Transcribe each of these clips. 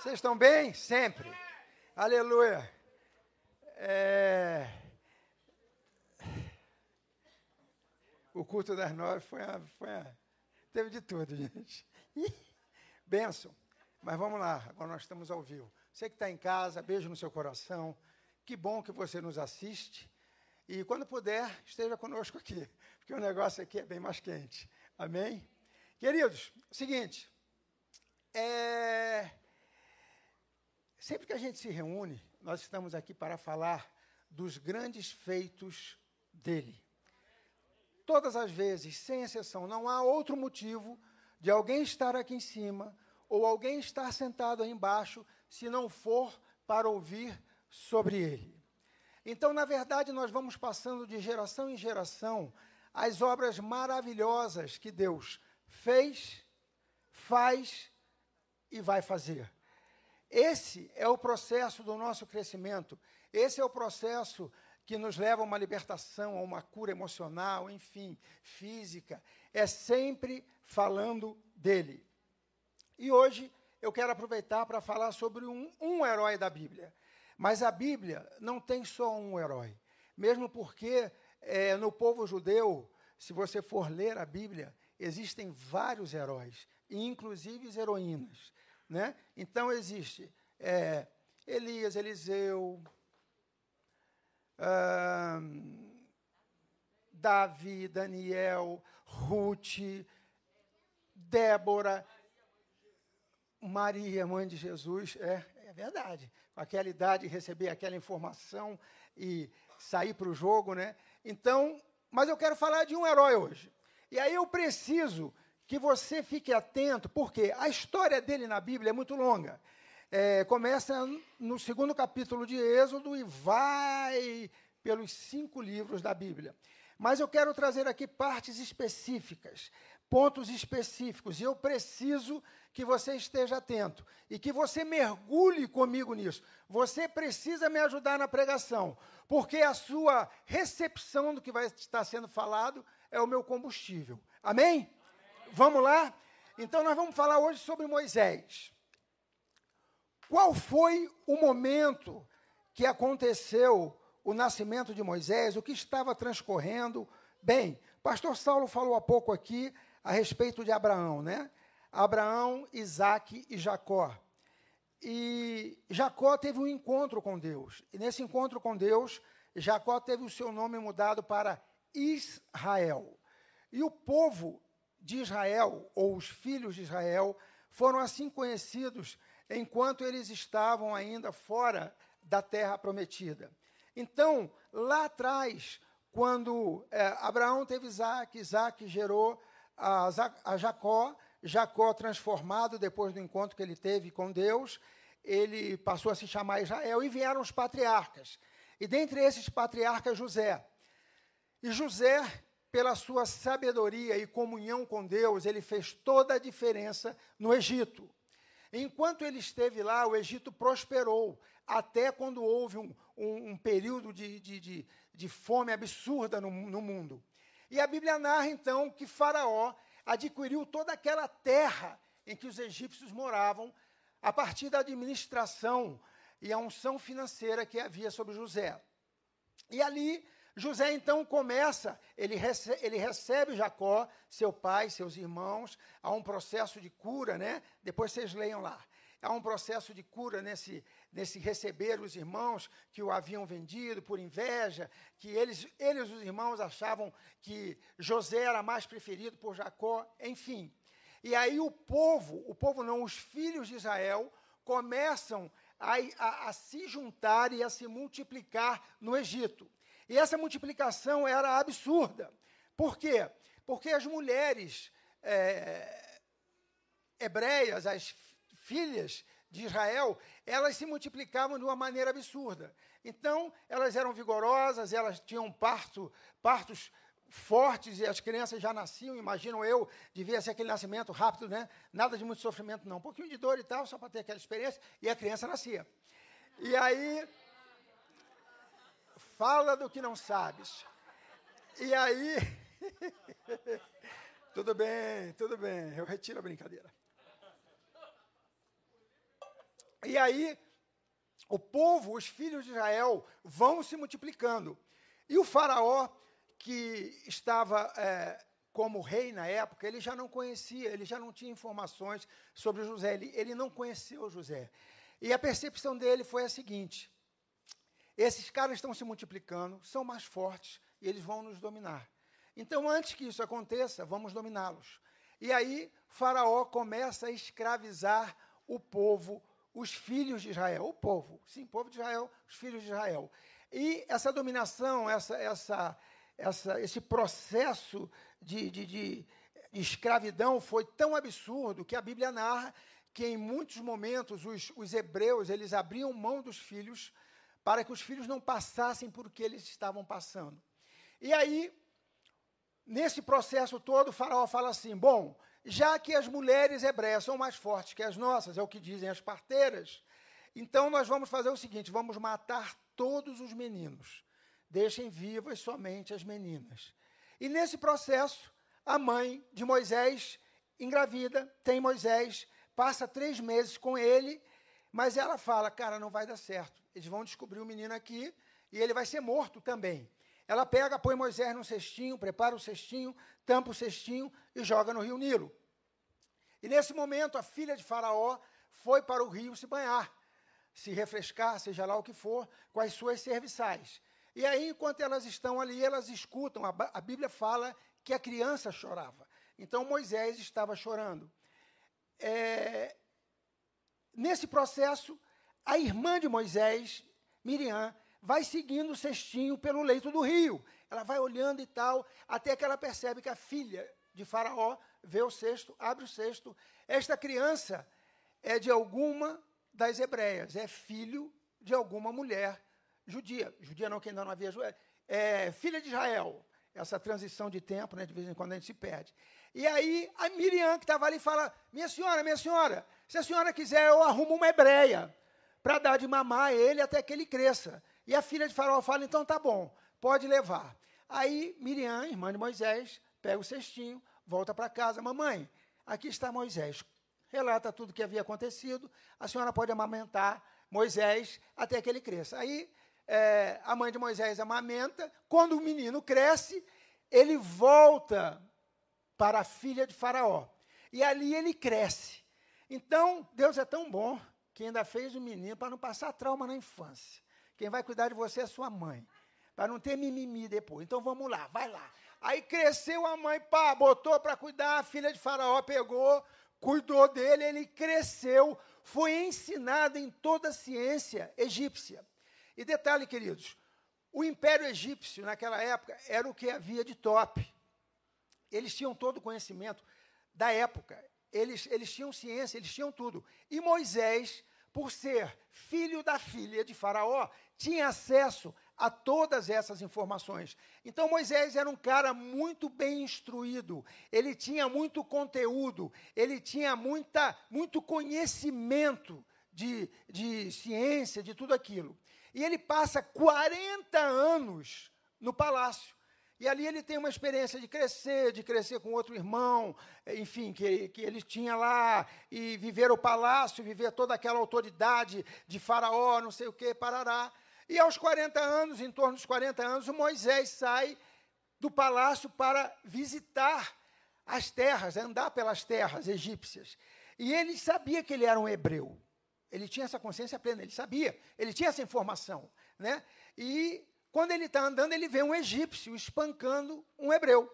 Vocês estão bem? Sempre. Aleluia. É... O culto das nove foi a, foi a... Teve de tudo, gente. Benção. Mas vamos lá, agora nós estamos ao vivo. Você que está em casa, beijo no seu coração. Que bom que você nos assiste. E quando puder, esteja conosco aqui, porque o negócio aqui é bem mais quente. Amém? Queridos, seguinte. É... Sempre que a gente se reúne, nós estamos aqui para falar dos grandes feitos dele. Todas as vezes, sem exceção, não há outro motivo de alguém estar aqui em cima ou alguém estar sentado aí embaixo se não for para ouvir sobre ele. Então, na verdade, nós vamos passando de geração em geração as obras maravilhosas que Deus fez, faz e vai fazer. Esse é o processo do nosso crescimento. Esse é o processo que nos leva a uma libertação, a uma cura emocional, enfim, física. É sempre falando dele. E hoje eu quero aproveitar para falar sobre um, um herói da Bíblia. Mas a Bíblia não tem só um herói. Mesmo porque é, no povo judeu, se você for ler a Bíblia, existem vários heróis, inclusive heroínas. Né? Então existe é, Elias, Eliseu, Davi, Daniel, Ruth, Débora, Maria, mãe de Jesus, é, é verdade. Com aquela idade, receber aquela informação e sair para o jogo, né? Então, mas eu quero falar de um herói hoje. E aí eu preciso que você fique atento, porque a história dele na Bíblia é muito longa. É, começa no segundo capítulo de Êxodo e vai pelos cinco livros da Bíblia. Mas eu quero trazer aqui partes específicas, pontos específicos, e eu preciso que você esteja atento e que você mergulhe comigo nisso. Você precisa me ajudar na pregação, porque a sua recepção do que vai estar sendo falado é o meu combustível. Amém? Vamos lá? Então, nós vamos falar hoje sobre Moisés. Qual foi o momento que aconteceu o nascimento de Moisés? O que estava transcorrendo? Bem, pastor Saulo falou há pouco aqui a respeito de Abraão, né? Abraão, Isaac e Jacó. E Jacó teve um encontro com Deus. E nesse encontro com Deus, Jacó teve o seu nome mudado para Israel. E o povo de Israel, ou os filhos de Israel, foram assim conhecidos enquanto eles estavam ainda fora da terra prometida. Então, lá atrás, quando é, Abraão teve Isaac, Isaac gerou a, a Jacó, Jacó transformado depois do encontro que ele teve com Deus, ele passou a se chamar Israel e vieram os patriarcas. E dentre esses patriarcas, José. E José pela sua sabedoria e comunhão com Deus, ele fez toda a diferença no Egito. Enquanto ele esteve lá, o Egito prosperou, até quando houve um, um, um período de, de, de, de, fome absurda no, no mundo. E a Bíblia narra, então, que Faraó adquiriu toda aquela terra em que os egípcios moravam, a partir da administração e a unção financeira que havia sobre José. E ali José então começa, ele recebe, ele recebe Jacó, seu pai, seus irmãos, há um processo de cura, né? Depois vocês leiam lá. Há um processo de cura nesse, nesse receber os irmãos que o haviam vendido por inveja, que eles, eles, os irmãos, achavam que José era mais preferido por Jacó, enfim. E aí o povo, o povo não, os filhos de Israel, começam a, a, a se juntar e a se multiplicar no Egito. E essa multiplicação era absurda. Por quê? Porque as mulheres é, hebreias, as filhas de Israel, elas se multiplicavam de uma maneira absurda. Então, elas eram vigorosas, elas tinham parto, partos fortes e as crianças já nasciam, imagino eu, devia ser aquele nascimento rápido, né? Nada de muito sofrimento, não. Um pouquinho de dor e tal, só para ter aquela experiência, e a criança nascia. E aí, fala do que não sabes. E aí, tudo bem, tudo bem, eu retiro a brincadeira. E aí, o povo, os filhos de Israel, vão se multiplicando. E o faraó, que estava é, como rei na época, ele já não conhecia, ele já não tinha informações sobre José, ele, ele não conheceu José. E a percepção dele foi a seguinte: esses caras estão se multiplicando, são mais fortes e eles vão nos dominar. Então, antes que isso aconteça, vamos dominá-los. E aí, Faraó começa a escravizar o povo os filhos de Israel, o povo, sim, o povo de Israel, os filhos de Israel. E essa dominação, essa, essa, essa, esse processo de, de, de, escravidão foi tão absurdo que a Bíblia narra que em muitos momentos os, os hebreus eles abriam mão dos filhos para que os filhos não passassem por que eles estavam passando. E aí, nesse processo todo, o faraó fala assim: bom, já que as mulheres hebreias são mais fortes que as nossas, é o que dizem as parteiras, então nós vamos fazer o seguinte: vamos matar todos os meninos, deixem vivas somente as meninas. E nesse processo, a mãe de Moisés engravida, tem Moisés, passa três meses com ele, mas ela fala: cara, não vai dar certo. Eles vão descobrir o menino aqui e ele vai ser morto também. Ela pega, põe Moisés num cestinho, prepara o cestinho, tampa o cestinho e joga no rio Nilo. E nesse momento, a filha de Faraó foi para o rio se banhar, se refrescar, seja lá o que for, com as suas serviçais. E aí, enquanto elas estão ali, elas escutam, a, Bíblia fala que a criança chorava. Então, Moisés estava chorando. É, nesse processo, a irmã de Moisés, Miriam, vai seguindo o cestinho pelo leito do rio. Ela vai olhando e tal, até que ela percebe que a filha de Faraó vê o cesto, abre o cesto. Esta criança é de alguma das hebreias, é filho de alguma mulher judia. Judia não, que ainda não havia é filha de Israel. Essa transição de tempo, né, de vez em quando a gente se perde. E aí a Miriam, que estava ali, fala: Minha senhora, minha senhora, se a senhora quiser, eu arrumo uma hebreia para dar de mamar a ele até que ele cresça. E a filha de Faraó fala: então tá bom, pode levar. Aí Miriam, irmã de Moisés, pega o cestinho, volta para casa. Mamãe, aqui está Moisés. Relata tudo o que havia acontecido. A senhora pode amamentar Moisés até que ele cresça. Aí é, a mãe de Moisés amamenta. Quando o menino cresce, ele volta para a filha de Faraó. E ali ele cresce. Então, Deus é tão bom que ainda fez o menino para não passar trauma na infância. Quem vai cuidar de você é sua mãe. Para não ter mimimi depois. Então vamos lá, vai lá. Aí cresceu a mãe, pá, botou para cuidar, a filha de Faraó pegou, cuidou dele, ele cresceu, foi ensinado em toda a ciência egípcia. E detalhe, queridos, o Império Egípcio, naquela época, era o que havia de top. Eles tinham todo o conhecimento da época. Eles, eles tinham ciência, eles tinham tudo. E Moisés, por ser filho da filha de Faraó, tinha acesso a todas essas informações. Então Moisés era um cara muito bem instruído, ele tinha muito conteúdo, ele tinha muita, muito conhecimento de, de ciência, de tudo aquilo. E ele passa 40 anos no palácio. E ali ele tem uma experiência de crescer, de crescer com outro irmão, enfim, que, que ele tinha lá, e viver o palácio, viver toda aquela autoridade de Faraó, não sei o que, parará. E aos 40 anos, em torno dos 40 anos, o Moisés sai do palácio para visitar as terras, andar pelas terras egípcias. E ele sabia que ele era um hebreu. Ele tinha essa consciência plena, ele sabia, ele tinha essa informação. Né? E quando ele está andando, ele vê um egípcio espancando um hebreu.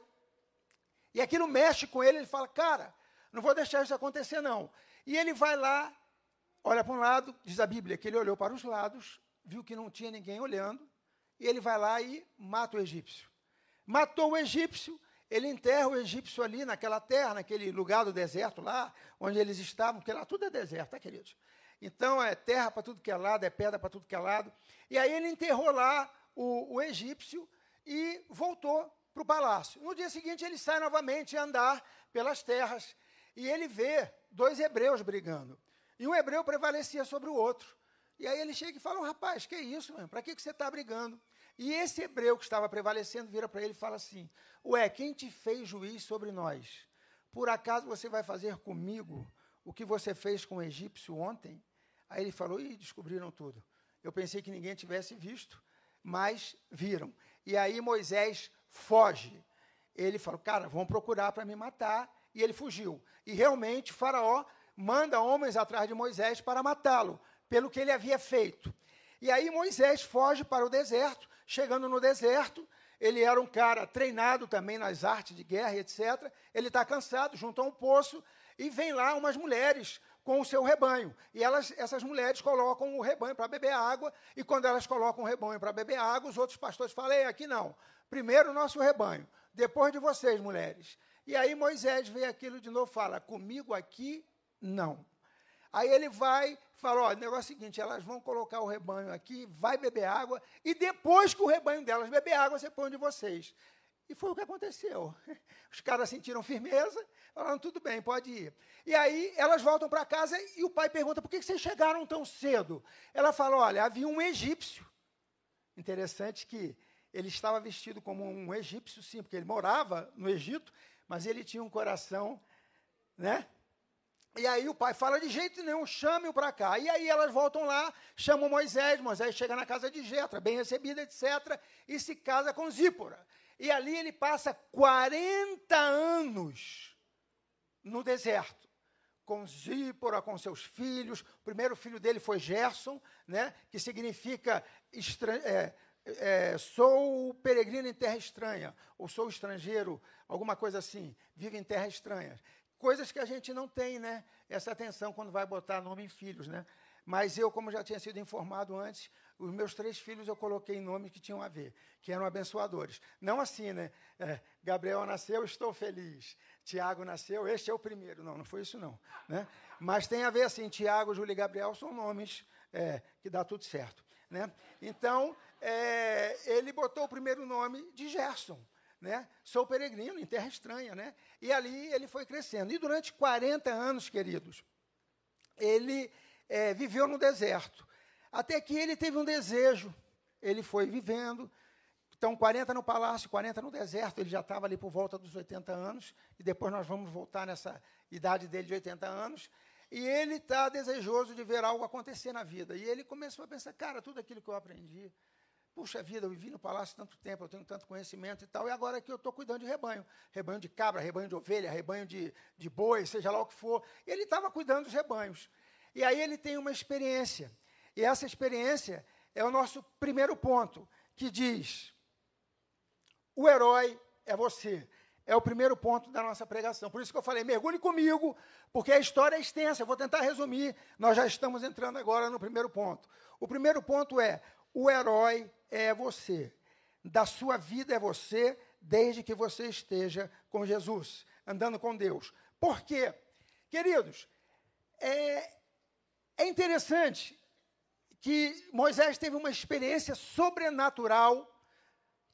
E aquilo mexe com ele, ele fala: Cara, não vou deixar isso acontecer, não. E ele vai lá, olha para um lado, diz a Bíblia que ele olhou para os lados, viu que não tinha ninguém olhando, e ele vai lá e mata o egípcio. Matou o egípcio, ele enterra o egípcio ali naquela terra, naquele lugar do deserto lá, onde eles estavam, porque lá tudo é deserto, tá, queridos? Então é terra para tudo que é lado, é pedra para tudo que é lado. E aí ele enterrou lá o, o egípcio e voltou para o palácio. No dia seguinte ele sai novamente a andar pelas terras e ele vê dois hebreus brigando. E um hebreu prevalecia sobre o outro. E aí ele chega e fala: rapaz, que isso, para que, que você está brigando? E esse hebreu que estava prevalecendo vira para ele e fala assim: Ué, quem te fez juiz sobre nós? Por acaso você vai fazer comigo o que você fez com o egípcio ontem? Aí ele falou: Ih, descobriram tudo. Eu pensei que ninguém tivesse visto, mas viram. E aí Moisés foge. Ele falou: Cara, vão procurar para me matar. E ele fugiu. E realmente Faraó manda homens atrás de Moisés para matá-lo, pelo que ele havia feito. E aí Moisés foge para o deserto. Chegando no deserto, ele era um cara treinado também nas artes de guerra, etc. Ele está cansado, junto a um poço, e vem lá umas mulheres com o seu rebanho. E elas, essas mulheres colocam o rebanho para beber água, e quando elas colocam o rebanho para beber água, os outros pastores falam: Ei, aqui não. Primeiro o nosso rebanho, depois de vocês, mulheres. E aí Moisés vê aquilo de novo fala: Comigo aqui, não. Aí ele vai, fala: Ó, o negócio é o seguinte, elas vão colocar o rebanho aqui, vai beber água, e depois que o rebanho delas beber água, você põe de vocês. E foi o que aconteceu. Os caras sentiram firmeza, falaram, tudo bem, pode ir. E aí elas voltam para casa e o pai pergunta, por que vocês chegaram tão cedo? Ela fala, olha, havia um egípcio. Interessante que ele estava vestido como um egípcio, sim, porque ele morava no Egito, mas ele tinha um coração, né? E aí o pai fala, de jeito nenhum, chame-o para cá. E aí elas voltam lá, chamam Moisés, Moisés chega na casa de Jetra, bem recebida, etc., e se casa com Zípora. E ali ele passa 40 anos no deserto, com Zípora, com seus filhos. O primeiro filho dele foi Gerson, né, que significa é, é, sou peregrino em terra estranha, ou sou estrangeiro, alguma coisa assim, vive em terra estranha. Coisas que a gente não tem, né? Essa atenção quando vai botar nome em filhos, né? Mas eu, como já tinha sido informado antes, os meus três filhos eu coloquei nomes que tinham a ver, que eram abençoadores. Não assim, né? É, Gabriel nasceu, estou feliz. Tiago nasceu, este é o primeiro. Não, não foi isso não. Né? Mas tem a ver assim, Tiago, Júlio e Gabriel são nomes é, que dá tudo certo. Né? Então, é, ele botou o primeiro nome de Gerson né? Sou peregrino em terra estranha, né? E ali ele foi crescendo. E durante 40 anos, queridos, ele é, viveu no deserto. Até que ele teve um desejo. Ele foi vivendo. Então, 40 no palácio, 40 no deserto. Ele já estava ali por volta dos 80 anos. E depois nós vamos voltar nessa idade dele de 80 anos. E ele está desejoso de ver algo acontecer na vida. E ele começou a pensar: cara, tudo aquilo que eu aprendi, Puxa vida, eu vivi no palácio tanto tempo, eu tenho tanto conhecimento e tal, e agora aqui eu estou cuidando de rebanho. Rebanho de cabra, rebanho de ovelha, rebanho de, de boi, seja lá o que for. E ele estava cuidando dos rebanhos. E aí ele tem uma experiência. E essa experiência é o nosso primeiro ponto, que diz: o herói é você. É o primeiro ponto da nossa pregação. Por isso que eu falei, mergulhe comigo, porque a história é extensa. Eu vou tentar resumir. Nós já estamos entrando agora no primeiro ponto. O primeiro ponto é: o herói é você. Da sua vida é você, desde que você esteja com Jesus, andando com Deus. Por quê? Queridos, é, é interessante que Moisés teve uma experiência sobrenatural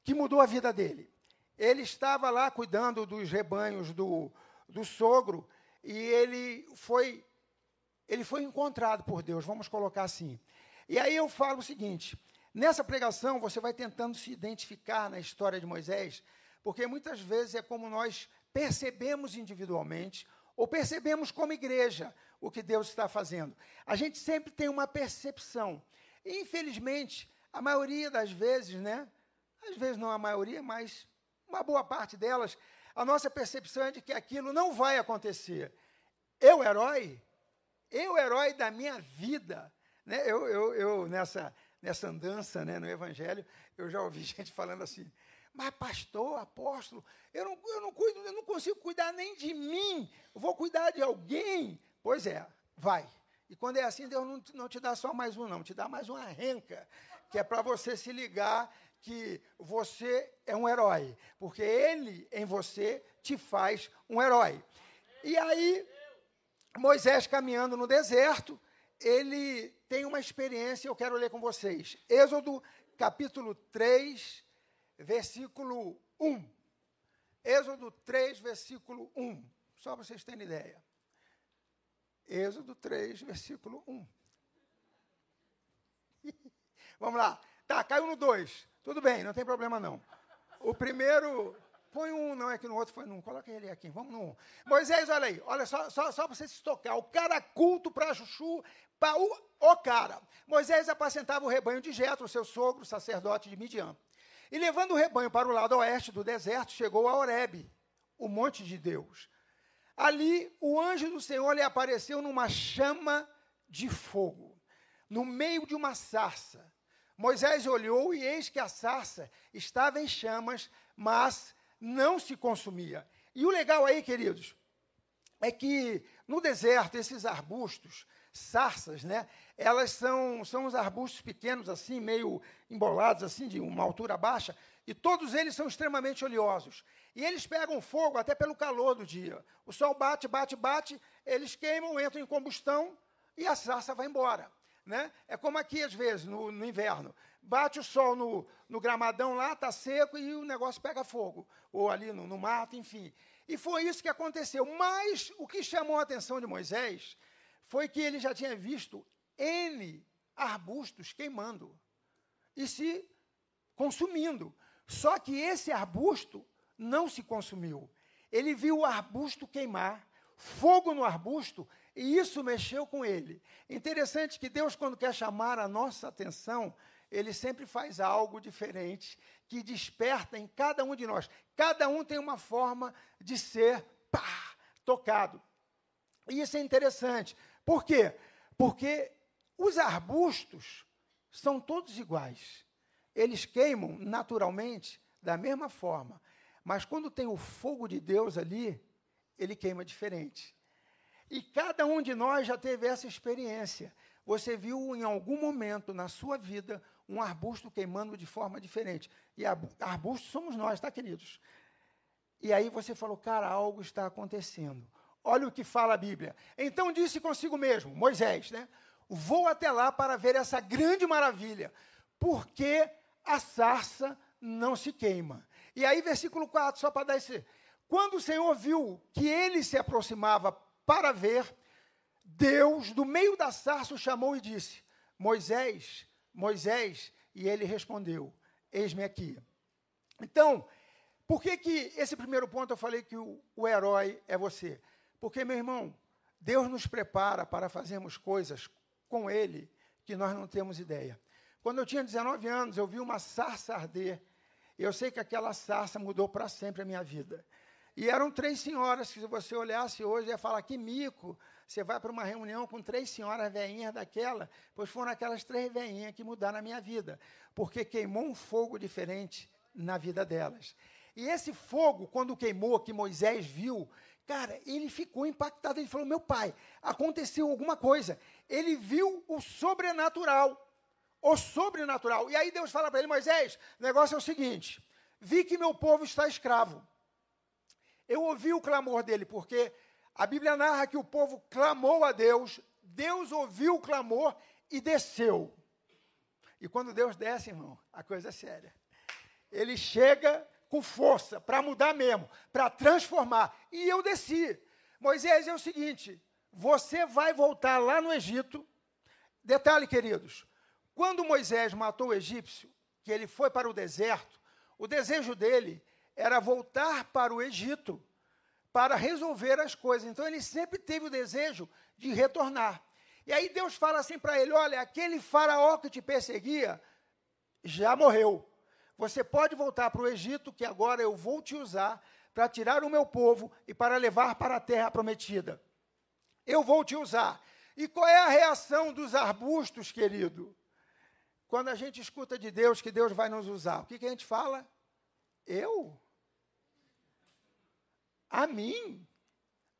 que mudou a vida dele. Ele estava lá cuidando dos rebanhos do, do sogro e ele foi ele foi encontrado por Deus, vamos colocar assim. E aí eu falo o seguinte: Nessa pregação, você vai tentando se identificar na história de Moisés, porque muitas vezes é como nós percebemos individualmente ou percebemos como igreja o que Deus está fazendo. A gente sempre tem uma percepção. E, infelizmente, a maioria das vezes, né? Às vezes não a maioria, mas uma boa parte delas, a nossa percepção é de que aquilo não vai acontecer. Eu, herói, eu, herói da minha vida. Né? Eu, eu, eu, nessa nessa andança né, no Evangelho, eu já ouvi gente falando assim, mas pastor, apóstolo, eu não, eu não cuido, eu não consigo cuidar nem de mim, vou cuidar de alguém. Pois é, vai. E quando é assim, Deus não, não te dá só mais um, não, te dá mais uma renca, que é para você se ligar que você é um herói, porque Ele em você te faz um herói. E aí, Moisés caminhando no deserto, ele tem uma experiência, eu quero ler com vocês. Êxodo, capítulo 3, versículo 1. Êxodo 3, versículo 1. Só para vocês terem ideia. Êxodo 3, versículo 1. Vamos lá. Tá, caiu no 2. Tudo bem, não tem problema não. O primeiro, põe um, não é que no outro foi num. Coloca ele aqui, vamos no um. Moisés, olha aí, olha só, só, só para você se tocar. O cara culto para Chuchu, para o, o cara. Moisés apacentava o rebanho de Jetro, seu sogro, sacerdote de Midian. E levando o rebanho para o lado oeste do deserto, chegou a Horebe, o monte de Deus. Ali, o anjo do Senhor lhe apareceu numa chama de fogo, no meio de uma sarça. Moisés olhou e eis que a sarça estava em chamas, mas não se consumia. E o legal aí, queridos, é que no deserto, esses arbustos, sarças, né? Elas são, são uns arbustos pequenos, assim, meio embolados, assim, de uma altura baixa, e todos eles são extremamente oleosos. E eles pegam fogo até pelo calor do dia. O sol bate, bate, bate, eles queimam, entram em combustão e a sarça vai embora. Né? É como aqui, às vezes, no, no inverno. Bate o sol no, no gramadão lá, está seco e o negócio pega fogo. Ou ali no, no mato, enfim. E foi isso que aconteceu. Mas o que chamou a atenção de Moisés foi que ele já tinha visto N arbustos queimando e se consumindo. Só que esse arbusto não se consumiu. Ele viu o arbusto queimar, fogo no arbusto, e isso mexeu com ele. Interessante que Deus, quando quer chamar a nossa atenção, ele sempre faz algo diferente, que desperta em cada um de nós. Cada um tem uma forma de ser pá, tocado. E isso é interessante. Por quê? Porque os arbustos são todos iguais. Eles queimam naturalmente da mesma forma. Mas quando tem o fogo de Deus ali, ele queima diferente. E cada um de nós já teve essa experiência. Você viu em algum momento na sua vida um arbusto queimando de forma diferente. E arbustos somos nós, tá, queridos? E aí você falou, cara, algo está acontecendo. Olha o que fala a Bíblia. Então disse consigo mesmo, Moisés, né? Vou até lá para ver essa grande maravilha, porque a sarça não se queima. E aí, versículo 4, só para dar esse. Quando o Senhor viu que ele se aproximava para ver, Deus, do meio da sarça, o chamou e disse: Moisés, Moisés, e ele respondeu: Eis-me aqui. Então, por que, que esse primeiro ponto eu falei que o, o herói é você? Porque, meu irmão, Deus nos prepara para fazermos coisas com Ele que nós não temos ideia. Quando eu tinha 19 anos, eu vi uma sarça arder. Eu sei que aquela sarça mudou para sempre a minha vida. E eram três senhoras que, se você olhasse hoje, ia falar: que mico, você vai para uma reunião com três senhoras veinhas daquela. Pois foram aquelas três veinhas que mudaram a minha vida, porque queimou um fogo diferente na vida delas. E esse fogo, quando queimou, que Moisés viu, Cara, ele ficou impactado. Ele falou: Meu pai, aconteceu alguma coisa. Ele viu o sobrenatural. O sobrenatural. E aí Deus fala para ele: Moisés, o negócio é o seguinte: vi que meu povo está escravo. Eu ouvi o clamor dele, porque a Bíblia narra que o povo clamou a Deus, Deus ouviu o clamor e desceu. E quando Deus desce, irmão, a coisa é séria. Ele chega com força, para mudar mesmo, para transformar. E eu desci. Moisés é o seguinte: você vai voltar lá no Egito. Detalhe, queridos: quando Moisés matou o egípcio, que ele foi para o deserto, o desejo dele era voltar para o Egito para resolver as coisas. Então ele sempre teve o desejo de retornar. E aí Deus fala assim para ele: olha, aquele faraó que te perseguia já morreu. Você pode voltar para o Egito, que agora eu vou te usar para tirar o meu povo e para levar para a terra prometida. Eu vou te usar. E qual é a reação dos arbustos, querido? Quando a gente escuta de Deus que Deus vai nos usar, o que, que a gente fala? Eu? A mim?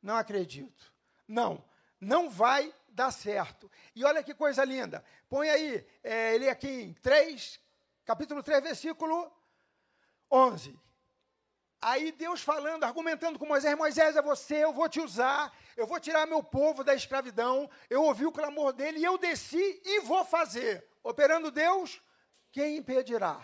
Não acredito. Não, não vai dar certo. E olha que coisa linda. Põe aí, é, ele aqui em 3, capítulo 3, versículo 11. Aí Deus falando, argumentando com Moisés: Moisés, é você, eu vou te usar, eu vou tirar meu povo da escravidão. Eu ouvi o clamor dele e eu desci e vou fazer. Operando Deus, quem impedirá?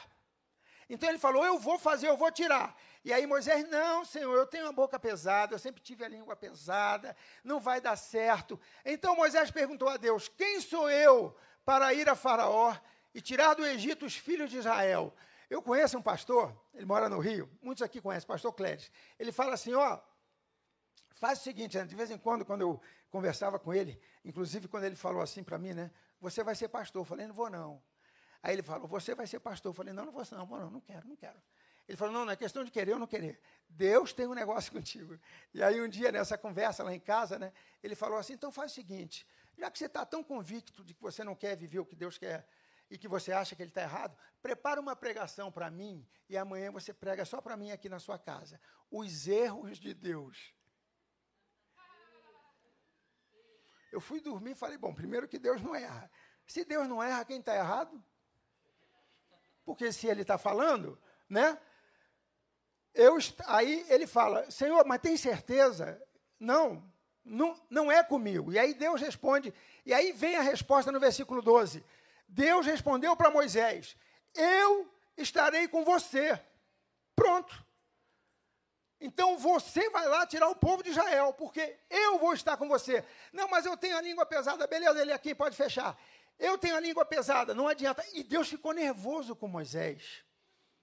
Então ele falou: Eu vou fazer, eu vou tirar. E aí Moisés: Não, Senhor, eu tenho a boca pesada, eu sempre tive a língua pesada, não vai dar certo. Então Moisés perguntou a Deus: Quem sou eu para ir a Faraó e tirar do Egito os filhos de Israel? Eu conheço um pastor, ele mora no Rio, muitos aqui conhecem, pastor Cléris. Ele fala assim: ó, faz o seguinte, né, de vez em quando, quando eu conversava com ele, inclusive quando ele falou assim para mim, né? Você vai ser pastor. Eu falei, não vou não. Aí ele falou, você vai ser pastor. Eu falei, não, não vou não, não, não quero, não quero. Ele falou, não, não é questão de querer ou não querer. Deus tem um negócio contigo. E aí um dia, nessa conversa lá em casa, né, ele falou assim, então faz o seguinte, já que você está tão convicto de que você não quer viver o que Deus quer e que você acha que ele está errado, prepara uma pregação para mim e amanhã você prega só para mim aqui na sua casa. Os erros de Deus. Eu fui dormir e falei, bom, primeiro que Deus não erra. Se Deus não erra, quem está errado? Porque se ele está falando, né? Eu, aí ele fala, Senhor, mas tem certeza? Não, não, não é comigo. E aí Deus responde, e aí vem a resposta no versículo 12. Deus respondeu para Moisés: Eu estarei com você. Pronto. Então você vai lá tirar o povo de Israel, porque eu vou estar com você. Não, mas eu tenho a língua pesada. Beleza, ele aqui pode fechar. Eu tenho a língua pesada, não adianta. E Deus ficou nervoso com Moisés.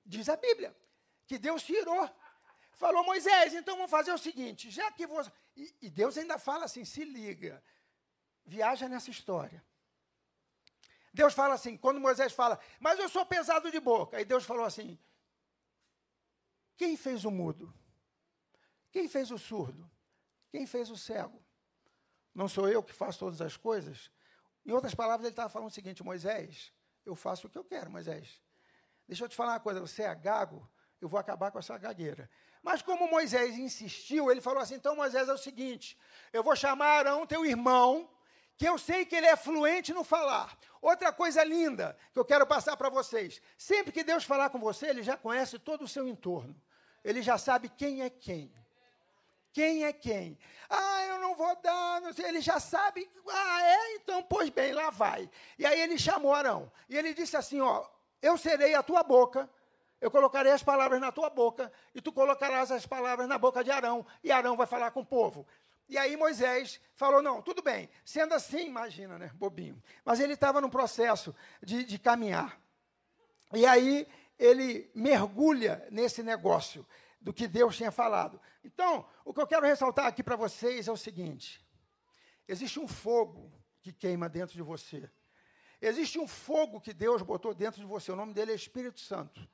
Diz a Bíblia que Deus tirou. Falou, Moisés, então vamos fazer o seguinte: já que você. E, e Deus ainda fala assim: se liga, viaja nessa história. Deus fala assim, quando Moisés fala, mas eu sou pesado de boca. Aí Deus falou assim: quem fez o mudo? Quem fez o surdo? Quem fez o cego? Não sou eu que faço todas as coisas? Em outras palavras, ele estava falando o seguinte: Moisés, eu faço o que eu quero, Moisés. Deixa eu te falar uma coisa: você é gago, eu vou acabar com essa gagueira. Mas como Moisés insistiu, ele falou assim: então, Moisés, é o seguinte: eu vou chamar Arão, teu irmão, que eu sei que ele é fluente no falar. Outra coisa linda que eu quero passar para vocês: sempre que Deus falar com você, ele já conhece todo o seu entorno. Ele já sabe quem é quem. Quem é quem? Ah, eu não vou dar, não sei. Ele já sabe. Ah, é? Então, pois bem, lá vai. E aí ele chamou Arão. E ele disse assim: Ó, eu serei a tua boca, eu colocarei as palavras na tua boca, e tu colocarás as palavras na boca de Arão, e Arão vai falar com o povo. E aí Moisés falou: não, tudo bem. Sendo assim, imagina, né? Bobinho. Mas ele estava num processo de, de caminhar. E aí ele mergulha nesse negócio do que Deus tinha falado. Então, o que eu quero ressaltar aqui para vocês é o seguinte: existe um fogo que queima dentro de você. Existe um fogo que Deus botou dentro de você. O nome dele é Espírito Santo.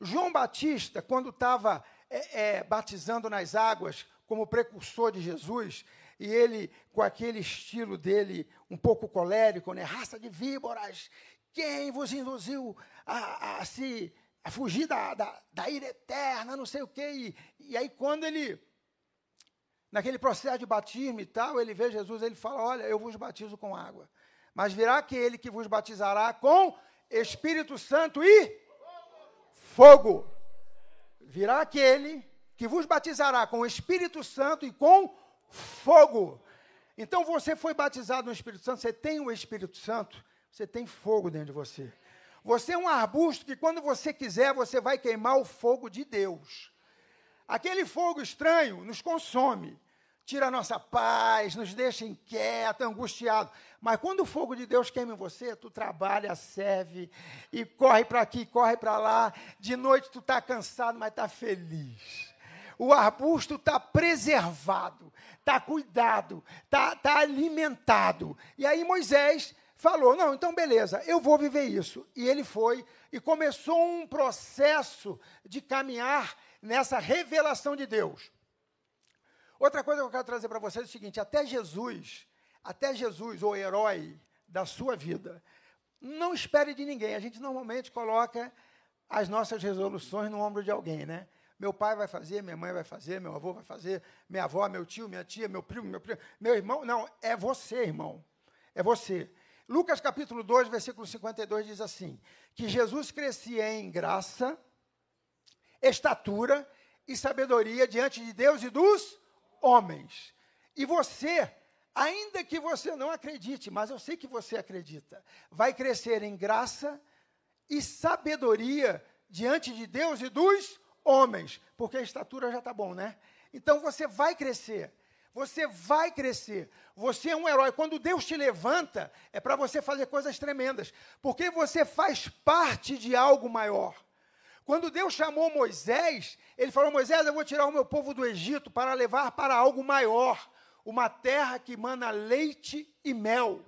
João Batista, quando estava é, é, batizando nas águas, como precursor de Jesus, e ele, com aquele estilo dele, um pouco colérico, né? raça de víboras, quem vos induziu a, a, a se a fugir da, da, da, ira eterna, não sei o quê. E, e aí, quando ele, naquele processo de batismo e tal, ele vê Jesus, ele fala: Olha, eu vos batizo com água, mas virá aquele que vos batizará com Espírito Santo e fogo. Virá aquele que vos batizará com o Espírito Santo e com fogo. Então você foi batizado no Espírito Santo, você tem o Espírito Santo, você tem fogo dentro de você. Você é um arbusto que quando você quiser, você vai queimar o fogo de Deus. Aquele fogo estranho nos consome, tira a nossa paz, nos deixa inquieto, angustiado. Mas quando o fogo de Deus queima em você, tu trabalha, serve e corre para aqui, corre para lá. De noite tu está cansado, mas está feliz o arbusto está preservado, está cuidado, está tá alimentado. E aí Moisés falou: não, então beleza, eu vou viver isso. E ele foi e começou um processo de caminhar nessa revelação de Deus. Outra coisa que eu quero trazer para vocês é o seguinte: até Jesus, até Jesus, o herói da sua vida, não espere de ninguém. A gente normalmente coloca as nossas resoluções no ombro de alguém, né? Meu pai vai fazer, minha mãe vai fazer, meu avô vai fazer, minha avó, meu tio, minha tia, meu primo, meu primo, meu irmão. Não, é você, irmão. É você. Lucas capítulo 2, versículo 52 diz assim: que Jesus crescia em graça, estatura e sabedoria diante de Deus e dos homens. E você, ainda que você não acredite, mas eu sei que você acredita, vai crescer em graça e sabedoria diante de Deus e dos homens, porque a estatura já está bom, né? Então você vai crescer. Você vai crescer. Você é um herói. Quando Deus te levanta, é para você fazer coisas tremendas, porque você faz parte de algo maior. Quando Deus chamou Moisés, ele falou: Moisés, eu vou tirar o meu povo do Egito para levar para algo maior, uma terra que mana leite e mel.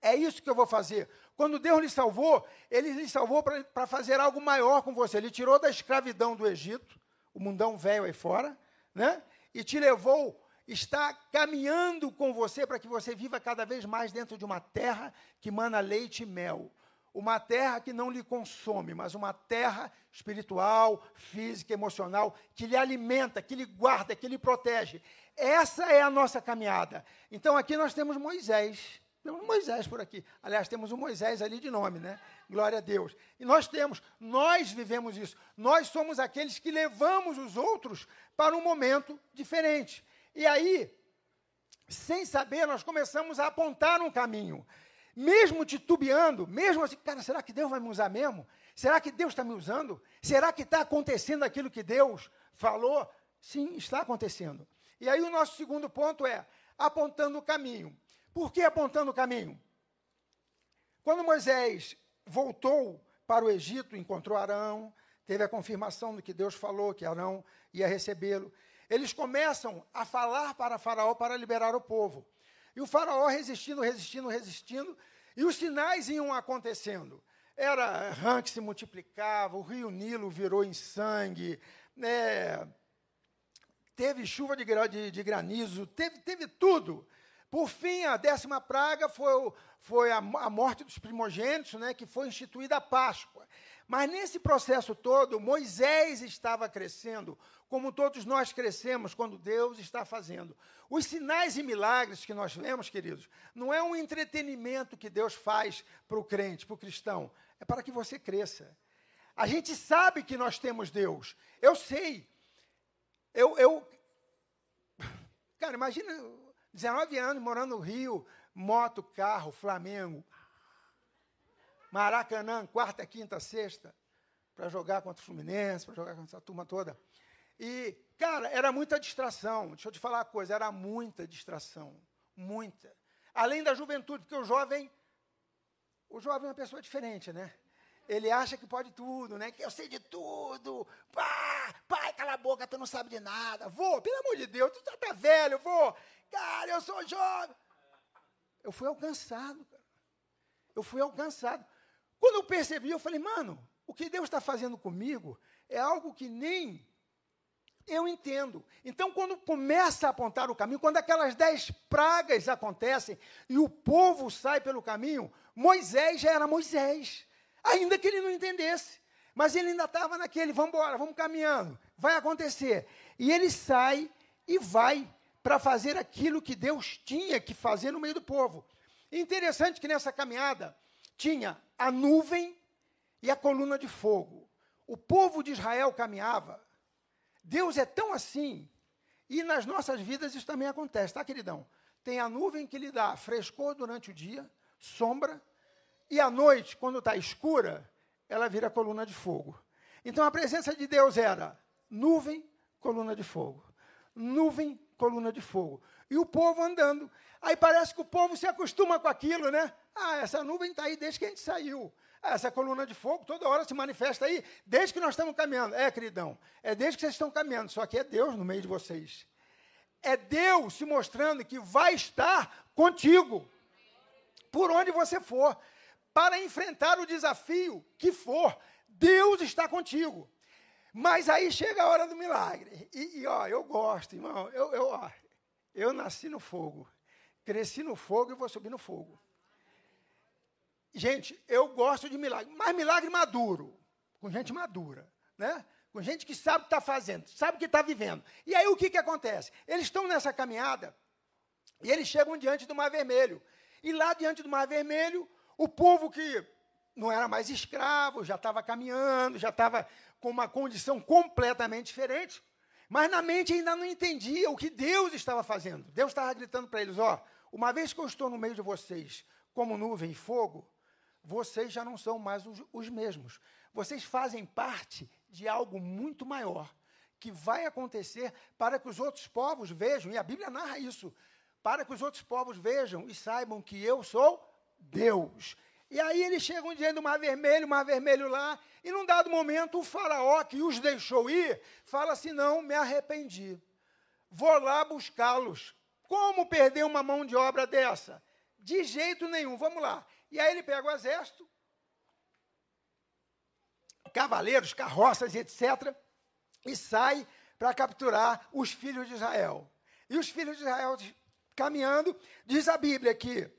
É isso que eu vou fazer. Quando Deus lhe salvou, ele lhe salvou para fazer algo maior com você. Ele tirou da escravidão do Egito, o mundão velho aí fora, né? E te levou, está caminhando com você para que você viva cada vez mais dentro de uma terra que mana leite e mel uma terra que não lhe consome, mas uma terra espiritual, física, emocional, que lhe alimenta, que lhe guarda, que lhe protege. Essa é a nossa caminhada. Então aqui nós temos Moisés. Temos Moisés por aqui. Aliás, temos um Moisés ali de nome, né? Glória a Deus. E nós temos, nós vivemos isso. Nós somos aqueles que levamos os outros para um momento diferente. E aí, sem saber, nós começamos a apontar um caminho mesmo titubeando, mesmo assim, cara, será que Deus vai me usar mesmo? Será que Deus está me usando? Será que está acontecendo aquilo que Deus falou? Sim, está acontecendo. E aí o nosso segundo ponto é apontando o caminho. Por que apontando o caminho? Quando Moisés voltou para o Egito, encontrou Arão, teve a confirmação do que Deus falou, que Arão ia recebê-lo. Eles começam a falar para Faraó para liberar o povo. E o faraó resistindo, resistindo, resistindo, e os sinais iam acontecendo. Era rã que se multiplicava, o rio Nilo virou em sangue, né, teve chuva de, de, de granizo, teve, teve tudo. Por fim, a décima praga foi, foi a, a, morte dos primogênitos, né, que foi instituída a Páscoa. Mas nesse processo todo, Moisés estava crescendo, como todos nós crescemos quando Deus está fazendo. Os sinais e milagres que nós vemos, queridos, não é um entretenimento que Deus faz para o crente, para o cristão, é para que você cresça. A gente sabe que nós temos Deus. Eu sei. Eu, eu cara, imagina 19 anos morando no Rio, moto, carro, Flamengo. Maracanã, quarta, quinta, sexta, para jogar contra o Fluminense, para jogar contra essa turma toda. E, cara, era muita distração. Deixa eu te falar uma coisa, era muita distração. Muita. Além da juventude, porque o jovem. O jovem é uma pessoa diferente, né? Ele acha que pode tudo, né? Que eu sei de tudo. Pá, pai, cala a boca, tu não sabe de nada. Vou, pelo amor de Deus, tu já tá velho, vou. Cara, eu sou jovem. Eu fui alcançado, cara. Eu fui alcançado. Quando eu percebi, eu falei, mano, o que Deus está fazendo comigo é algo que nem eu entendo. Então, quando começa a apontar o caminho, quando aquelas dez pragas acontecem e o povo sai pelo caminho, Moisés já era Moisés, ainda que ele não entendesse. Mas ele ainda estava naquele, vamos embora, vamos caminhando, vai acontecer. E ele sai e vai para fazer aquilo que Deus tinha que fazer no meio do povo. interessante que nessa caminhada tinha a nuvem e a coluna de fogo. O povo de Israel caminhava. Deus é tão assim, e nas nossas vidas isso também acontece, tá, queridão? Tem a nuvem que lhe dá frescor durante o dia, sombra, e à noite, quando está escura, ela vira coluna de fogo. Então a presença de Deus era nuvem, coluna de fogo. Nuvem, coluna de fogo. E o povo andando. Aí parece que o povo se acostuma com aquilo, né? Ah, essa nuvem está aí desde que a gente saiu. Ah, essa coluna de fogo toda hora se manifesta aí, desde que nós estamos caminhando. É, queridão, é desde que vocês estão caminhando, só que é Deus no meio de vocês. É Deus se mostrando que vai estar contigo, por onde você for, para enfrentar o desafio que for. Deus está contigo. Mas aí chega a hora do milagre. E, e ó, eu gosto, irmão. Eu, eu, ó, eu nasci no fogo, cresci no fogo e vou subir no fogo. Gente, eu gosto de milagre, mas milagre maduro, com gente madura, né? Com gente que sabe o que está fazendo, sabe o que está vivendo. E aí o que, que acontece? Eles estão nessa caminhada e eles chegam diante do Mar Vermelho. E lá diante do Mar Vermelho, o povo que não era mais escravo, já estava caminhando, já estava com uma condição completamente diferente. Mas na mente ainda não entendia o que Deus estava fazendo. Deus estava gritando para eles: ó, uma vez que eu estou no meio de vocês, como nuvem e fogo, vocês já não são mais os, os mesmos. Vocês fazem parte de algo muito maior que vai acontecer para que os outros povos vejam, e a Bíblia narra isso, para que os outros povos vejam e saibam que eu sou Deus. E aí eles chegam diante do Mar Vermelho, Mar Vermelho lá, e num dado momento o faraó que os deixou ir, fala assim: não, me arrependi. Vou lá buscá-los. Como perder uma mão de obra dessa? De jeito nenhum, vamos lá. E aí ele pega o exército, cavaleiros, carroças, etc., e sai para capturar os filhos de Israel. E os filhos de Israel caminhando, diz a Bíblia que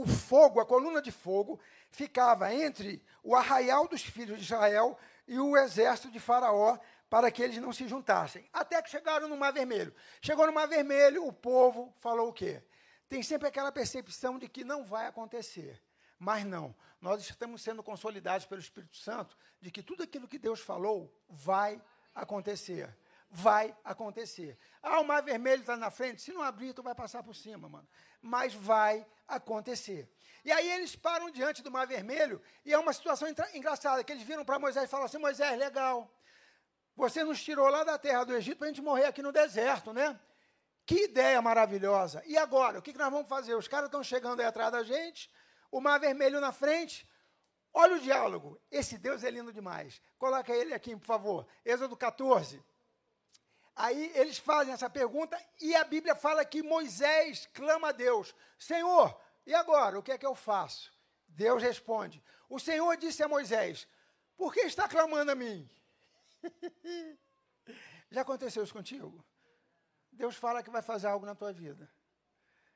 o fogo, a coluna de fogo, ficava entre o arraial dos filhos de Israel e o exército de Faraó, para que eles não se juntassem. Até que chegaram no Mar Vermelho. Chegou no Mar Vermelho, o povo falou o quê? Tem sempre aquela percepção de que não vai acontecer. Mas não, nós estamos sendo consolidados pelo Espírito Santo de que tudo aquilo que Deus falou vai acontecer. Vai acontecer. Ah, o mar vermelho está na frente. Se não abrir, tu vai passar por cima, mano. Mas vai acontecer. E aí eles param diante do mar vermelho e é uma situação engraçada, que eles viram para Moisés e falam assim, Moisés, legal, você nos tirou lá da terra do Egito para a gente morrer aqui no deserto, né? Que ideia maravilhosa. E agora, o que, que nós vamos fazer? Os caras estão chegando aí atrás da gente, o mar vermelho na frente, Olha o diálogo. Esse Deus é lindo demais. Coloca ele aqui, por favor. Êxodo 14. Aí eles fazem essa pergunta e a Bíblia fala que Moisés clama a Deus: Senhor, e agora? O que é que eu faço? Deus responde: O Senhor disse a Moisés: Por que está clamando a mim? Já aconteceu isso contigo? Deus fala que vai fazer algo na tua vida.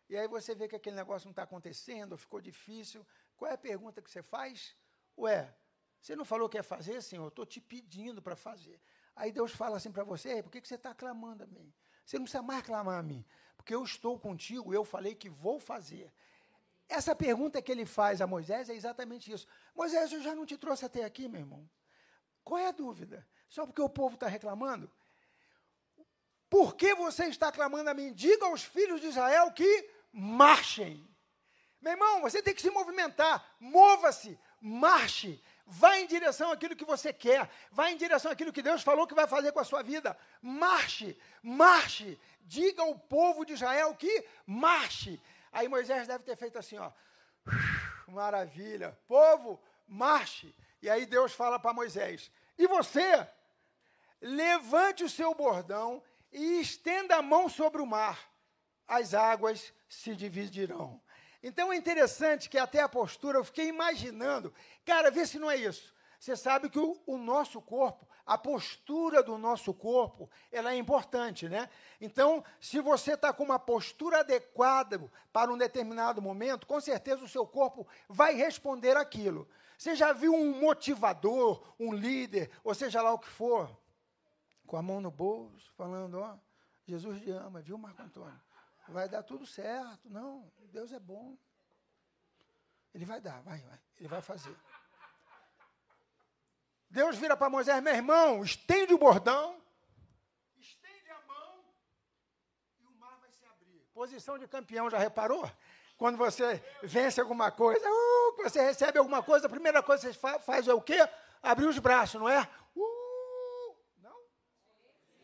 E aí você vê que aquele negócio não está acontecendo, ficou difícil. Qual é a pergunta que você faz? Ué, você não falou que ia fazer, Senhor? Estou te pedindo para fazer. Aí Deus fala assim para você: por que, que você está clamando a mim? Você não precisa mais clamar a mim, porque eu estou contigo, eu falei que vou fazer. Essa pergunta que ele faz a Moisés é exatamente isso. Moisés, eu já não te trouxe até aqui, meu irmão. Qual é a dúvida? Só porque o povo está reclamando? Por que você está clamando a mim? Diga aos filhos de Israel que marchem. Meu irmão, você tem que se movimentar. Mova-se, marche, vá em direção àquilo que você quer, vá em direção àquilo que Deus falou que vai fazer com a sua vida. Marche, marche, diga ao povo de Israel que marche. Aí Moisés deve ter feito assim, ó. Maravilha, povo, marche. E aí Deus fala para Moisés: E você, levante o seu bordão e estenda a mão sobre o mar, as águas se dividirão. Então é interessante que até a postura, eu fiquei imaginando, cara, vê se não é isso. Você sabe que o, o nosso corpo, a postura do nosso corpo, ela é importante, né? Então, se você está com uma postura adequada para um determinado momento, com certeza o seu corpo vai responder aquilo. Você já viu um motivador, um líder, ou seja lá o que for, com a mão no bolso, falando, ó, Jesus te ama, viu, Marco Antônio? Vai dar tudo certo. Não, Deus é bom. Ele vai dar, vai, vai. Ele vai fazer. Deus vira para Moisés, meu irmão, estende o bordão, estende a mão e o mar vai se abrir. Posição de campeão, já reparou? Quando você vence alguma coisa, uh, você recebe alguma coisa, a primeira coisa que você faz, é o quê? Abrir os braços, não é? Uh, não?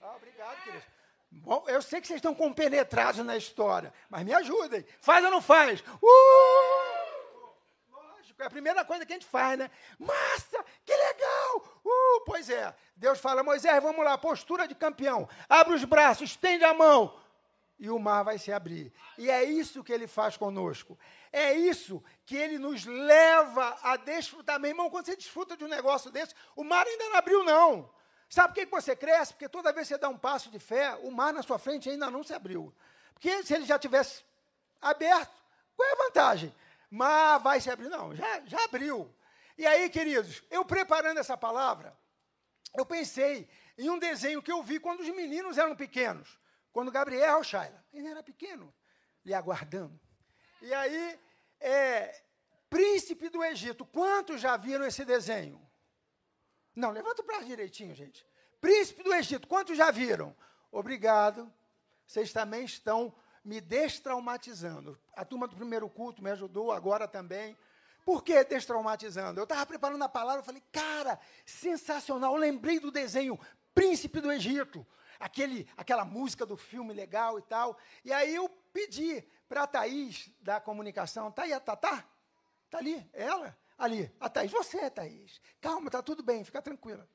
Ah, obrigado, querido. Bom, eu sei que vocês estão compenetrados na história, mas me ajudem. Faz ou não faz? Uh! Lógico, é a primeira coisa que a gente faz, né? Massa, que legal! Uh, pois é. Deus fala, Moisés, vamos lá, postura de campeão. Abre os braços, estende a mão. E o mar vai se abrir. E é isso que ele faz conosco. É isso que ele nos leva a desfrutar. Meu irmão, quando você desfruta de um negócio desse, o mar ainda não abriu, não. Sabe por que você cresce? Porque toda vez que você dá um passo de fé, o mar na sua frente ainda não se abriu. Porque se ele já tivesse aberto, qual é a vantagem? Mar vai se abrir. Não, já, já abriu. E aí, queridos, eu preparando essa palavra, eu pensei em um desenho que eu vi quando os meninos eram pequenos. Quando Gabriel Shaila, ele era pequeno, lhe aguardando. E aí, é, Príncipe do Egito. Quantos já viram esse desenho? Não, levanta o braço direitinho, gente. Príncipe do Egito. Quantos já viram? Obrigado. Vocês também estão me destraumatizando. A turma do primeiro culto me ajudou, agora também. Por que destraumatizando? Eu estava preparando a palavra, eu falei, cara, sensacional. Eu lembrei do desenho Príncipe do Egito, aquele, aquela música do filme legal e tal. E aí eu pedi para a Thaís da comunicação, está aí a Tatá? Está ali, ela? Ali, a Thaís, você, Thaís. Calma, está tudo bem, fica tranquila.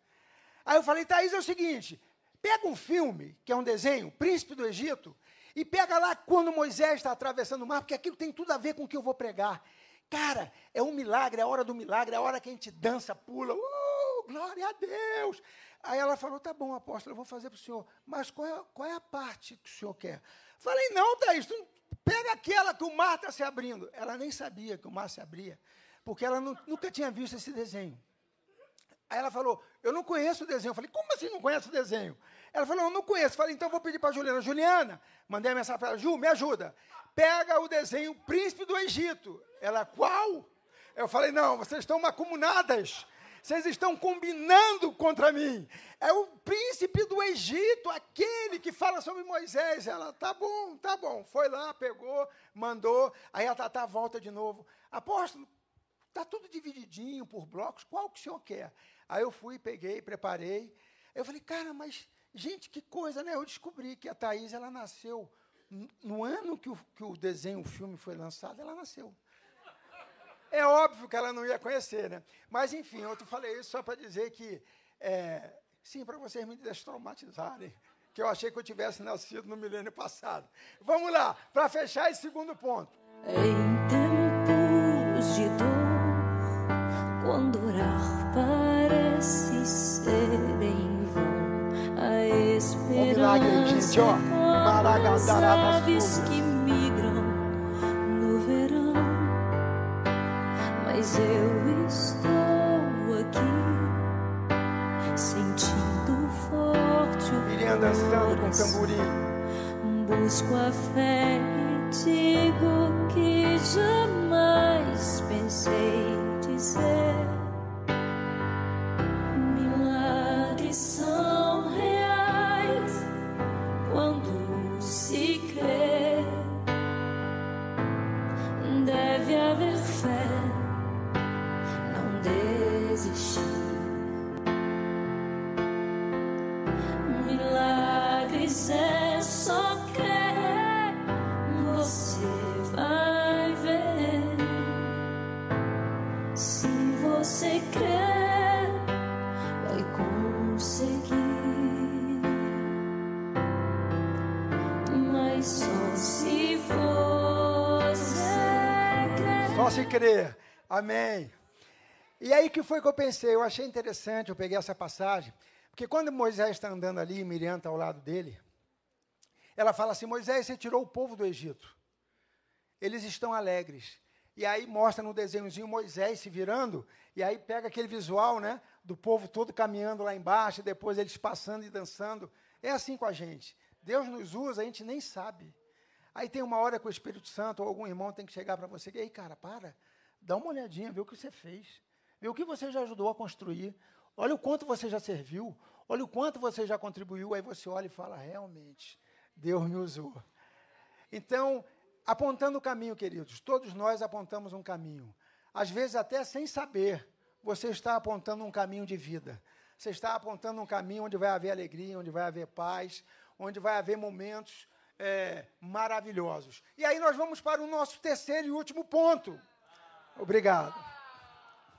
Aí eu falei, Thaís, é o seguinte, pega um filme, que é um desenho, Príncipe do Egito, e pega lá quando Moisés está atravessando o mar, porque aquilo tem tudo a ver com o que eu vou pregar. Cara, é um milagre, é a hora do milagre, é a hora que a gente dança, pula, uh, glória a Deus. Aí ela falou, tá bom, apóstolo, eu vou fazer para o senhor, mas qual é, qual é a parte que o senhor quer? Falei, não, Thaís, tu pega aquela que o mar está se abrindo. Ela nem sabia que o mar se abria, porque ela não, nunca tinha visto esse desenho. Aí ela falou, eu não conheço o desenho. Eu falei, como assim não conhece o desenho? Ela falou, não, não conheço. Eu falei, então vou pedir para a Juliana. Juliana, mandei a mensagem para ela, Ju, me ajuda. Pega o desenho Príncipe do Egito. Ela, qual? Eu falei, não, vocês estão macunadas. Vocês estão combinando contra mim. É o príncipe do Egito, aquele que fala sobre Moisés. Ela, tá bom, tá bom. Foi lá, pegou, mandou. Aí a Tatá volta de novo. Apóstolo, tá tudo divididinho por blocos. Qual que o senhor quer? Aí eu fui, peguei, preparei. Eu falei, cara, mas, gente, que coisa, né? Eu descobri que a Thaís, ela nasceu no ano que o, que o desenho, o filme foi lançado, ela nasceu. É óbvio que ela não ia conhecer, né? Mas, enfim, eu falei isso só para dizer que, é, sim, para vocês me destraumatizarem, que eu achei que eu tivesse nascido no milênio passado. Vamos lá, para fechar esse segundo ponto. Em quando orar parece ser em vão, a esperança gente, ó. aves que migram no verão. Mas eu estou aqui, sentindo forte o Miriam dançando com tamborim. Busco a fé e digo que jamais pensei crer. Amém. E aí que foi que eu pensei? Eu achei interessante, eu peguei essa passagem, porque quando Moisés está andando ali, Miriam está ao lado dele, ela fala assim: Moisés, você tirou o povo do Egito. Eles estão alegres. E aí mostra no desenhozinho Moisés se virando, e aí pega aquele visual, né, do povo todo caminhando lá embaixo, e depois eles passando e dançando. É assim com a gente. Deus nos usa, a gente nem sabe. Aí tem uma hora que o Espírito Santo ou algum irmão tem que chegar para você, e aí, cara, para, dá uma olhadinha, vê o que você fez, vê o que você já ajudou a construir, olha o quanto você já serviu, olha o quanto você já contribuiu, aí você olha e fala, realmente, Deus me usou. Então, apontando o caminho, queridos, todos nós apontamos um caminho. Às vezes, até sem saber, você está apontando um caminho de vida. Você está apontando um caminho onde vai haver alegria, onde vai haver paz, onde vai haver momentos é, maravilhosos. E aí nós vamos para o nosso terceiro e último ponto. Obrigado.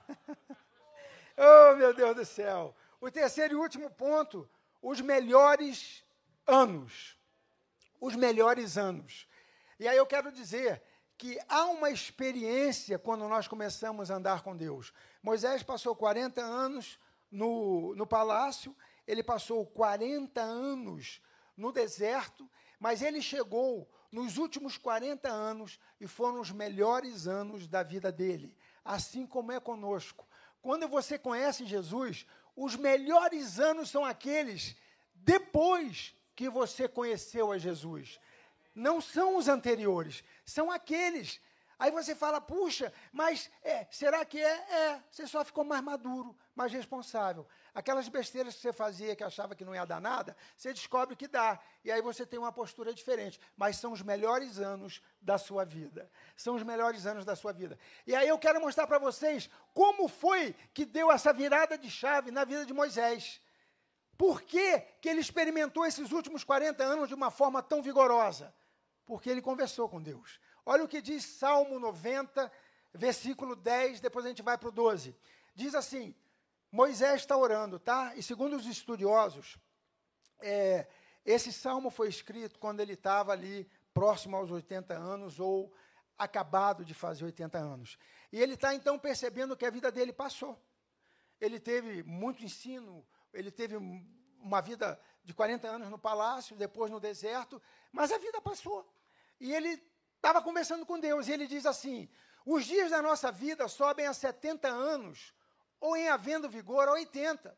oh, meu Deus do céu. O terceiro e último ponto, os melhores anos. Os melhores anos. E aí eu quero dizer que há uma experiência quando nós começamos a andar com Deus. Moisés passou 40 anos no, no palácio, ele passou 40 anos no deserto, mas ele chegou nos últimos 40 anos e foram os melhores anos da vida dele, assim como é conosco. Quando você conhece Jesus, os melhores anos são aqueles depois que você conheceu a Jesus. Não são os anteriores, são aqueles Aí você fala, puxa, mas é, será que é? É, você só ficou mais maduro, mais responsável. Aquelas besteiras que você fazia, que achava que não ia dar nada, você descobre que dá. E aí você tem uma postura diferente. Mas são os melhores anos da sua vida. São os melhores anos da sua vida. E aí eu quero mostrar para vocês como foi que deu essa virada de chave na vida de Moisés. Por que, que ele experimentou esses últimos 40 anos de uma forma tão vigorosa? Porque ele conversou com Deus. Olha o que diz Salmo 90, versículo 10, depois a gente vai para o 12. Diz assim: Moisés está orando, tá? E segundo os estudiosos, é, esse salmo foi escrito quando ele estava ali próximo aos 80 anos ou acabado de fazer 80 anos. E ele está então percebendo que a vida dele passou. Ele teve muito ensino, ele teve uma vida de 40 anos no palácio, depois no deserto, mas a vida passou. E ele estava conversando com Deus e ele diz assim: os dias da nossa vida sobem a 70 anos, ou em havendo vigor a 80.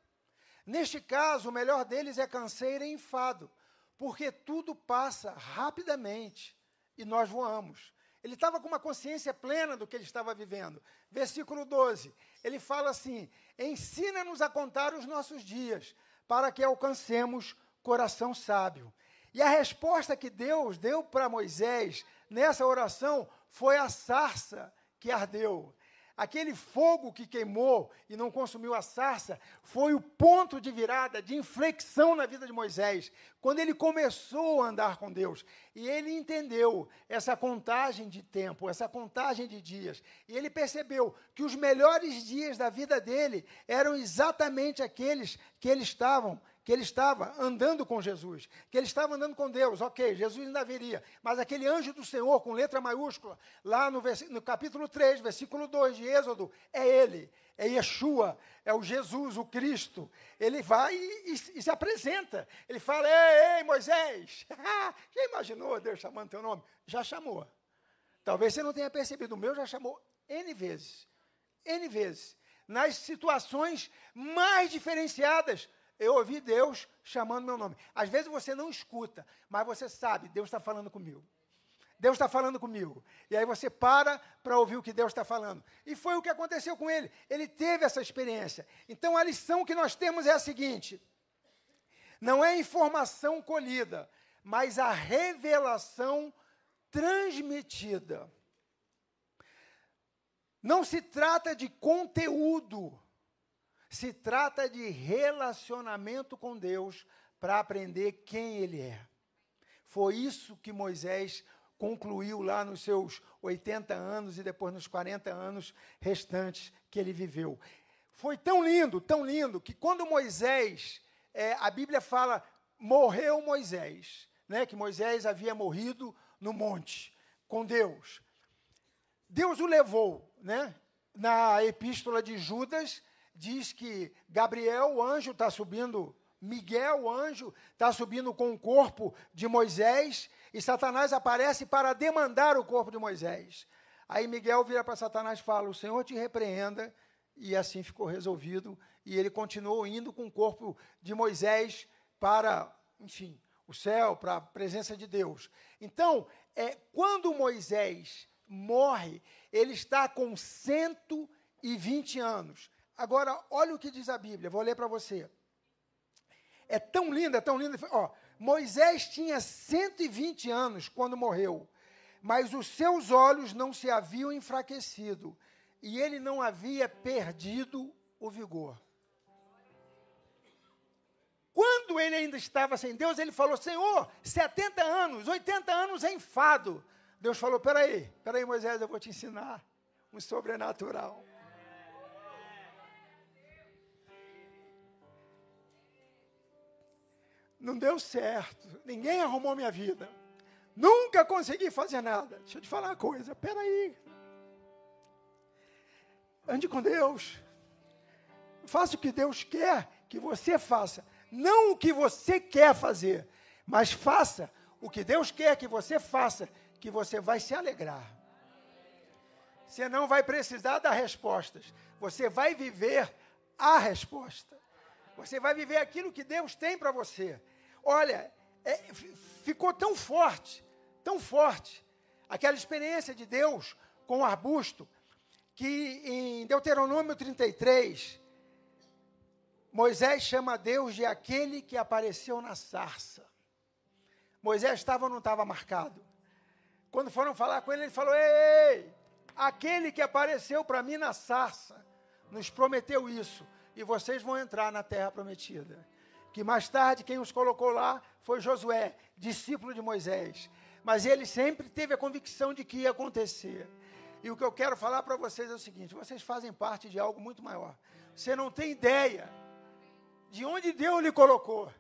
Neste caso, o melhor deles é canseira e enfado, porque tudo passa rapidamente e nós voamos. Ele estava com uma consciência plena do que ele estava vivendo. Versículo 12, ele fala assim: Ensina-nos a contar os nossos dias, para que alcancemos coração sábio. E a resposta que Deus deu para Moisés nessa oração foi a sarça que ardeu. Aquele fogo que queimou e não consumiu a sarça foi o ponto de virada, de inflexão na vida de Moisés, quando ele começou a andar com Deus. E ele entendeu essa contagem de tempo, essa contagem de dias. E ele percebeu que os melhores dias da vida dele eram exatamente aqueles que ele estavam que ele estava andando com Jesus, que ele estava andando com Deus, ok, Jesus ainda viria, mas aquele anjo do Senhor, com letra maiúscula, lá no, no capítulo 3, versículo 2 de Êxodo, é ele, é Yeshua, é o Jesus, o Cristo. Ele vai e, e, e se apresenta. Ele fala: Ei, ei, Moisés, já imaginou Deus chamando teu nome? Já chamou. Talvez você não tenha percebido, o meu já chamou N vezes. N vezes. Nas situações mais diferenciadas eu ouvi Deus chamando meu nome. Às vezes você não escuta, mas você sabe, Deus está falando comigo. Deus está falando comigo. E aí você para para ouvir o que Deus está falando. E foi o que aconteceu com ele. Ele teve essa experiência. Então a lição que nós temos é a seguinte: não é informação colhida, mas a revelação transmitida. Não se trata de conteúdo se trata de relacionamento com Deus para aprender quem Ele é. Foi isso que Moisés concluiu lá nos seus 80 anos e depois nos 40 anos restantes que ele viveu. Foi tão lindo, tão lindo, que quando Moisés, é, a Bíblia fala, morreu Moisés, né, que Moisés havia morrido no monte com Deus. Deus o levou, né? Na epístola de Judas, diz que Gabriel, o anjo, está subindo, Miguel, o anjo, está subindo com o corpo de Moisés, e Satanás aparece para demandar o corpo de Moisés. Aí Miguel vira para Satanás e fala: O Senhor te repreenda, e assim ficou resolvido, e ele continuou indo com o corpo de Moisés para, enfim, o céu, para a presença de Deus. Então, é, quando Moisés morre, ele está com 120 anos. Agora, olha o que diz a Bíblia, vou ler para você. É tão lindo, é tão lindo. Ó, Moisés tinha 120 anos quando morreu, mas os seus olhos não se haviam enfraquecido e ele não havia perdido o vigor. Quando ele ainda estava sem Deus, ele falou: Senhor, 70 anos, 80 anos é enfado. Deus falou: Peraí, peraí, Moisés, eu vou te ensinar um sobrenatural. Não deu certo, ninguém arrumou minha vida, nunca consegui fazer nada. Deixa eu te falar uma coisa, peraí. Ande com Deus. Faça o que Deus quer que você faça. Não o que você quer fazer, mas faça o que Deus quer que você faça, que você vai se alegrar. Você não vai precisar dar respostas, você vai viver a resposta. Você vai viver aquilo que Deus tem para você. Olha, é, ficou tão forte, tão forte, aquela experiência de Deus com o arbusto, que em Deuteronômio 33, Moisés chama Deus de aquele que apareceu na sarça. Moisés estava ou não estava marcado? Quando foram falar com ele, ele falou: Ei, aquele que apareceu para mim na sarça, nos prometeu isso, e vocês vão entrar na terra prometida. Que mais tarde quem os colocou lá foi Josué, discípulo de Moisés. Mas ele sempre teve a convicção de que ia acontecer. E o que eu quero falar para vocês é o seguinte: vocês fazem parte de algo muito maior. Você não tem ideia de onde Deus lhe colocou,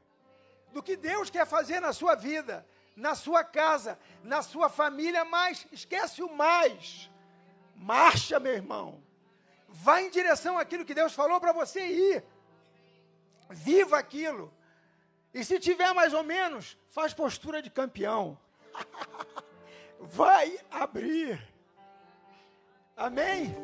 do que Deus quer fazer na sua vida, na sua casa, na sua família, mas esquece o mais. Marcha, meu irmão. Vá em direção àquilo que Deus falou para você ir. Viva aquilo. E se tiver mais ou menos, faz postura de campeão. Vai abrir. Amém?